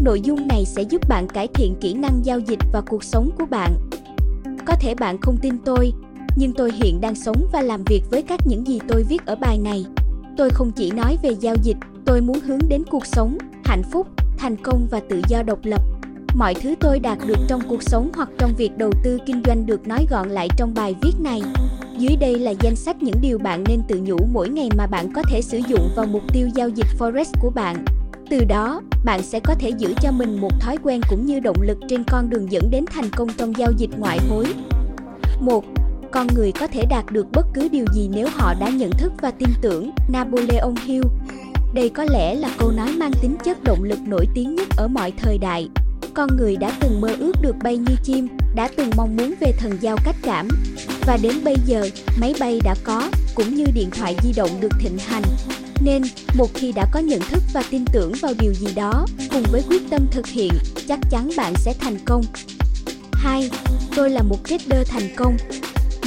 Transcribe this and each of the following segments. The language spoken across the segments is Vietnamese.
Nội dung này sẽ giúp bạn cải thiện kỹ năng giao dịch và cuộc sống của bạn. Có thể bạn không tin tôi, nhưng tôi hiện đang sống và làm việc với các những gì tôi viết ở bài này. Tôi không chỉ nói về giao dịch, tôi muốn hướng đến cuộc sống, hạnh phúc, thành công và tự do độc lập. Mọi thứ tôi đạt được trong cuộc sống hoặc trong việc đầu tư kinh doanh được nói gọn lại trong bài viết này. Dưới đây là danh sách những điều bạn nên tự nhủ mỗi ngày mà bạn có thể sử dụng vào mục tiêu giao dịch Forex của bạn. Từ đó, bạn sẽ có thể giữ cho mình một thói quen cũng như động lực trên con đường dẫn đến thành công trong giao dịch ngoại hối. 1. Con người có thể đạt được bất cứ điều gì nếu họ đã nhận thức và tin tưởng. Napoleon Hill Đây có lẽ là câu nói mang tính chất động lực nổi tiếng nhất ở mọi thời đại. Con người đã từng mơ ước được bay như chim, đã từng mong muốn về thần giao cách cảm. Và đến bây giờ, máy bay đã có, cũng như điện thoại di động được thịnh hành. Nên, một khi đã có nhận thức và tin tưởng vào điều gì đó, cùng với quyết tâm thực hiện, chắc chắn bạn sẽ thành công. 2. Tôi là một trader thành công.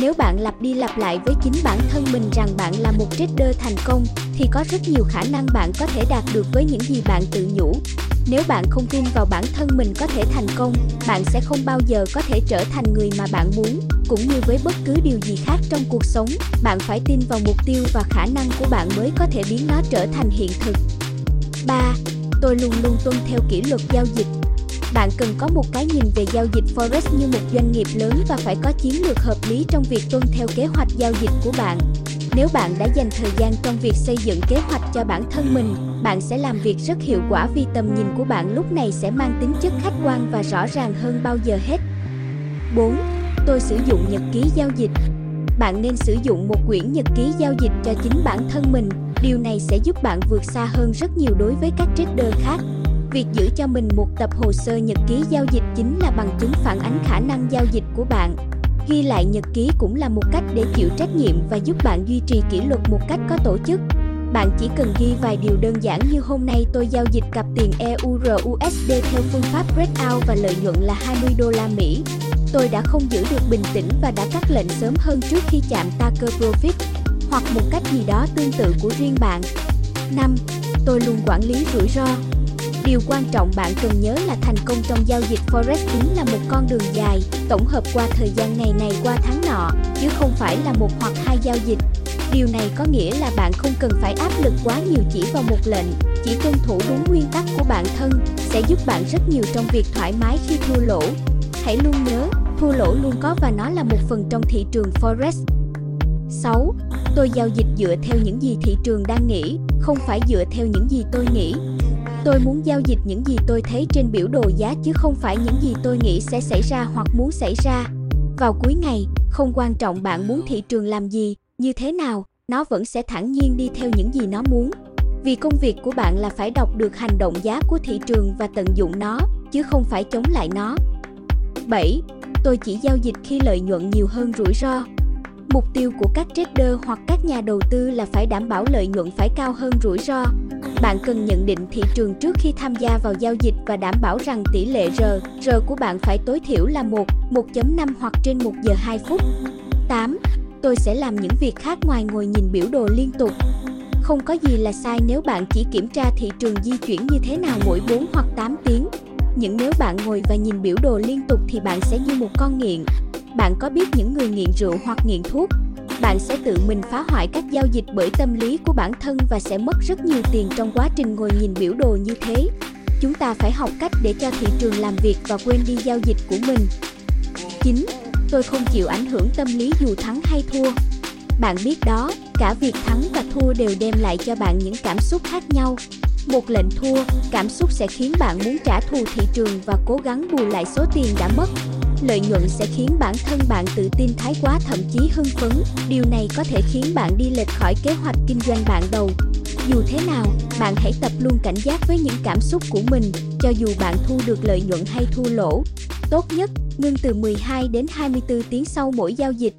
Nếu bạn lặp đi lặp lại với chính bản thân mình rằng bạn là một trader thành công, thì có rất nhiều khả năng bạn có thể đạt được với những gì bạn tự nhủ. Nếu bạn không tin vào bản thân mình có thể thành công, bạn sẽ không bao giờ có thể trở thành người mà bạn muốn. Cũng như với bất cứ điều gì khác trong cuộc sống, bạn phải tin vào mục tiêu và khả năng của bạn mới có thể biến nó trở thành hiện thực. 3. Tôi luôn luôn tuân theo kỷ luật giao dịch. Bạn cần có một cái nhìn về giao dịch Forex như một doanh nghiệp lớn và phải có chiến lược hợp lý trong việc tuân theo kế hoạch giao dịch của bạn. Nếu bạn đã dành thời gian trong việc xây dựng kế hoạch cho bản thân mình, bạn sẽ làm việc rất hiệu quả vì tầm nhìn của bạn lúc này sẽ mang tính chất khách quan và rõ ràng hơn bao giờ hết. 4. Tôi sử dụng nhật ký giao dịch. Bạn nên sử dụng một quyển nhật ký giao dịch cho chính bản thân mình. Điều này sẽ giúp bạn vượt xa hơn rất nhiều đối với các trader khác. Việc giữ cho mình một tập hồ sơ nhật ký giao dịch chính là bằng chứng phản ánh khả năng giao dịch của bạn. Ghi lại nhật ký cũng là một cách để chịu trách nhiệm và giúp bạn duy trì kỷ luật một cách có tổ chức. Bạn chỉ cần ghi vài điều đơn giản như hôm nay tôi giao dịch cặp tiền EUR-USD theo phương pháp breakout và lợi nhuận là 20 đô la Mỹ. Tôi đã không giữ được bình tĩnh và đã cắt lệnh sớm hơn trước khi chạm Tucker Profit hoặc một cách gì đó tương tự của riêng bạn. 5. Tôi luôn quản lý rủi ro. Điều quan trọng bạn cần nhớ là thành công trong giao dịch Forex chính là một con đường dài, tổng hợp qua thời gian ngày này qua tháng nọ, chứ không phải là một hoặc hai giao dịch. Điều này có nghĩa là bạn không cần phải áp lực quá nhiều chỉ vào một lệnh, chỉ tuân thủ đúng nguyên tắc của bản thân sẽ giúp bạn rất nhiều trong việc thoải mái khi thua lỗ. Hãy luôn nhớ, thua lỗ luôn có và nó là một phần trong thị trường Forex. 6. Tôi giao dịch dựa theo những gì thị trường đang nghĩ, không phải dựa theo những gì tôi nghĩ. Tôi muốn giao dịch những gì tôi thấy trên biểu đồ giá chứ không phải những gì tôi nghĩ sẽ xảy ra hoặc muốn xảy ra. Vào cuối ngày, không quan trọng bạn muốn thị trường làm gì, như thế nào, nó vẫn sẽ thản nhiên đi theo những gì nó muốn. Vì công việc của bạn là phải đọc được hành động giá của thị trường và tận dụng nó, chứ không phải chống lại nó. 7. Tôi chỉ giao dịch khi lợi nhuận nhiều hơn rủi ro. Mục tiêu của các trader hoặc các nhà đầu tư là phải đảm bảo lợi nhuận phải cao hơn rủi ro. Bạn cần nhận định thị trường trước khi tham gia vào giao dịch và đảm bảo rằng tỷ lệ R, R của bạn phải tối thiểu là 1, 1.5 hoặc trên 1 giờ 2 phút. 8. Tôi sẽ làm những việc khác ngoài ngồi nhìn biểu đồ liên tục. Không có gì là sai nếu bạn chỉ kiểm tra thị trường di chuyển như thế nào mỗi 4 hoặc 8 tiếng. Nhưng nếu bạn ngồi và nhìn biểu đồ liên tục thì bạn sẽ như một con nghiện. Bạn có biết những người nghiện rượu hoặc nghiện thuốc, bạn sẽ tự mình phá hoại các giao dịch bởi tâm lý của bản thân và sẽ mất rất nhiều tiền trong quá trình ngồi nhìn biểu đồ như thế. Chúng ta phải học cách để cho thị trường làm việc và quên đi giao dịch của mình. 9. Tôi không chịu ảnh hưởng tâm lý dù thắng hay thua. Bạn biết đó, cả việc thắng và thua đều đem lại cho bạn những cảm xúc khác nhau. Một lệnh thua, cảm xúc sẽ khiến bạn muốn trả thù thị trường và cố gắng bù lại số tiền đã mất lợi nhuận sẽ khiến bản thân bạn tự tin thái quá thậm chí hưng phấn. Điều này có thể khiến bạn đi lệch khỏi kế hoạch kinh doanh bạn đầu. Dù thế nào, bạn hãy tập luôn cảnh giác với những cảm xúc của mình, cho dù bạn thu được lợi nhuận hay thua lỗ. Tốt nhất, ngưng từ 12 đến 24 tiếng sau mỗi giao dịch.